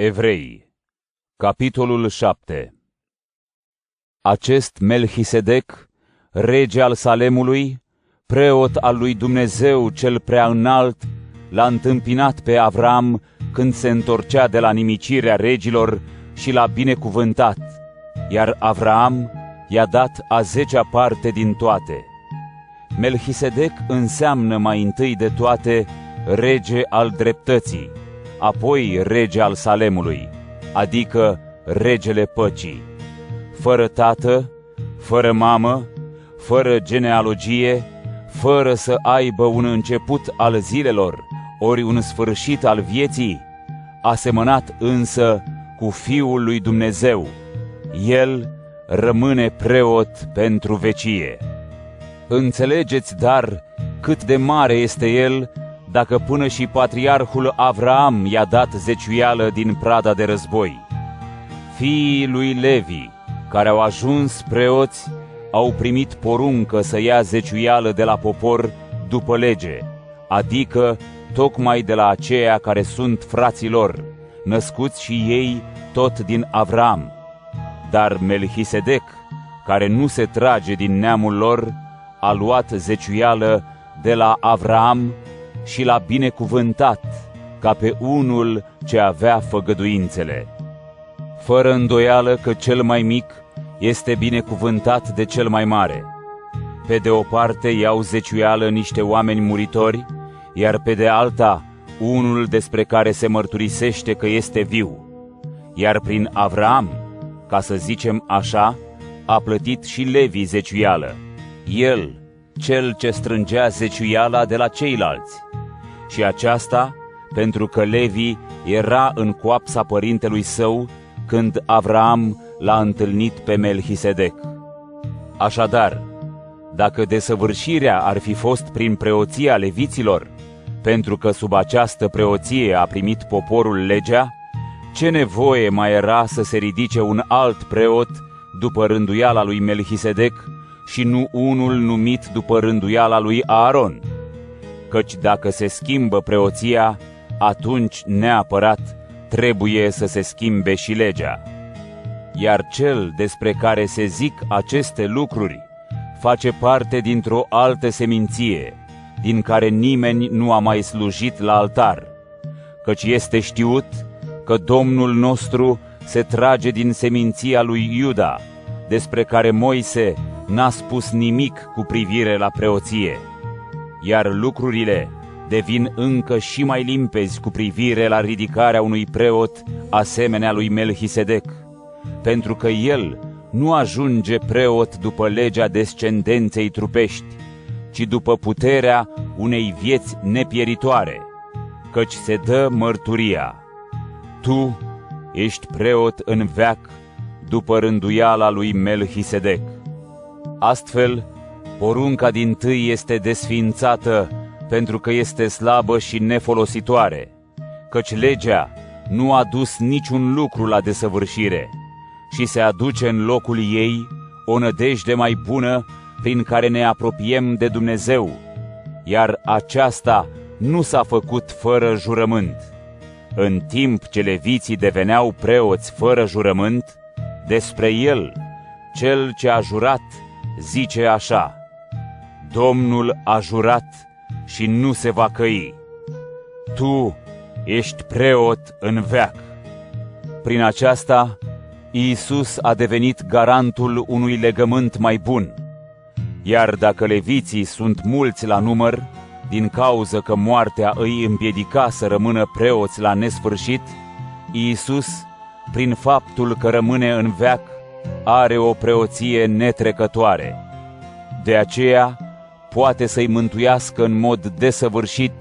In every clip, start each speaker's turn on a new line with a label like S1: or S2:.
S1: Evrei, capitolul 7 Acest Melchisedec, rege al Salemului, preot al lui Dumnezeu cel prea înalt, l-a întâmpinat pe Avram când se întorcea de la nimicirea regilor și l-a binecuvântat, iar Avram i-a dat a zecea parte din toate. Melchisedec înseamnă mai întâi de toate rege al dreptății, apoi rege al Salemului, adică regele păcii. Fără tată, fără mamă, fără genealogie, fără să aibă un început al zilelor, ori un sfârșit al vieții, asemănat însă cu Fiul lui Dumnezeu. El rămâne preot pentru vecie. Înțelegeți, dar, cât de mare este el dacă până și patriarhul Avraam i-a dat zeciuială din prada de război. Fiii lui Levi, care au ajuns preoți, au primit poruncă să ia zeciuială de la popor după lege, adică tocmai de la aceia care sunt frații lor, născuți și ei tot din Avram. Dar Melchisedec, care nu se trage din neamul lor, a luat zeciuială de la Avram și l-a binecuvântat ca pe unul ce avea făgăduințele. Fără îndoială că cel mai mic este binecuvântat de cel mai mare. Pe de o parte iau zeciuială niște oameni muritori, iar pe de alta unul despre care se mărturisește că este viu. Iar prin Avram, ca să zicem așa, a plătit și Levi zeciuială. El, cel ce strângea zeciuiala de la ceilalți. Și aceasta pentru că Levi era în coapsa părintelui său când Avram l-a întâlnit pe Melchisedec. Așadar, dacă desăvârșirea ar fi fost prin preoția leviților, pentru că sub această preoție a primit poporul legea, ce nevoie mai era să se ridice un alt preot după rânduiala lui Melchisedec și nu unul numit după rânduiala lui Aaron? Căci dacă se schimbă preoția, atunci neapărat trebuie să se schimbe și legea. Iar cel despre care se zic aceste lucruri face parte dintr-o altă seminție, din care nimeni nu a mai slujit la altar, căci este știut că Domnul nostru se trage din seminția lui Iuda, despre care Moise n-a spus nimic cu privire la preoție, iar lucrurile devin încă și mai limpezi cu privire la ridicarea unui preot asemenea lui Melchisedec, pentru că el nu ajunge preot după legea descendenței trupești, ci după puterea unei vieți nepieritoare, căci se dă mărturia. Tu ești preot în veac după rânduiala lui Melchisedec. Astfel, porunca din tâi este desfințată pentru că este slabă și nefolositoare, căci legea nu a dus niciun lucru la desăvârșire și se aduce în locul ei o nădejde mai bună prin care ne apropiem de Dumnezeu, iar aceasta nu s-a făcut fără jurământ. În timp ce leviții deveneau preoți fără jurământ, despre el, cel ce a jurat, zice așa, Domnul a jurat și nu se va căi. Tu ești preot în veac. Prin aceasta, Iisus a devenit garantul unui legământ mai bun. Iar dacă leviții sunt mulți la număr, din cauză că moartea îi împiedica să rămână preoți la nesfârșit, Iisus, prin faptul că rămâne în veac, are o preoție netrecătoare. De aceea, poate să-i mântuiască în mod desăvârșit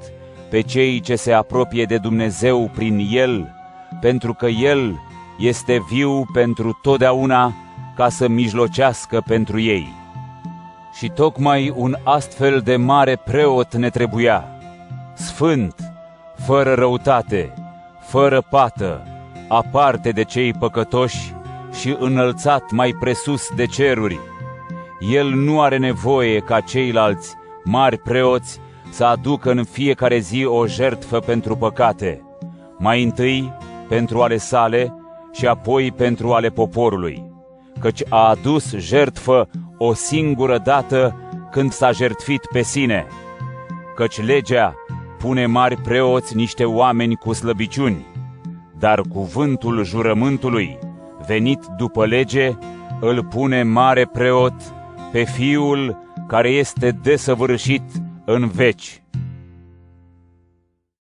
S1: pe cei ce se apropie de Dumnezeu prin El, pentru că El este viu pentru totdeauna ca să mijlocească pentru ei. Și tocmai un astfel de mare preot ne trebuia, sfânt, fără răutate, fără pată, aparte de cei păcătoși și înălțat mai presus de ceruri, el nu are nevoie ca ceilalți mari preoți să aducă în fiecare zi o jertfă pentru păcate. Mai întâi pentru ale sale și apoi pentru ale poporului, căci a adus jertfă o singură dată când s-a jertfit pe sine, căci legea pune mari preoți niște oameni cu slăbiciuni, dar cuvântul jurământului, venit după lege, îl pune mare preot pe Fiul care este desăvârșit în veci.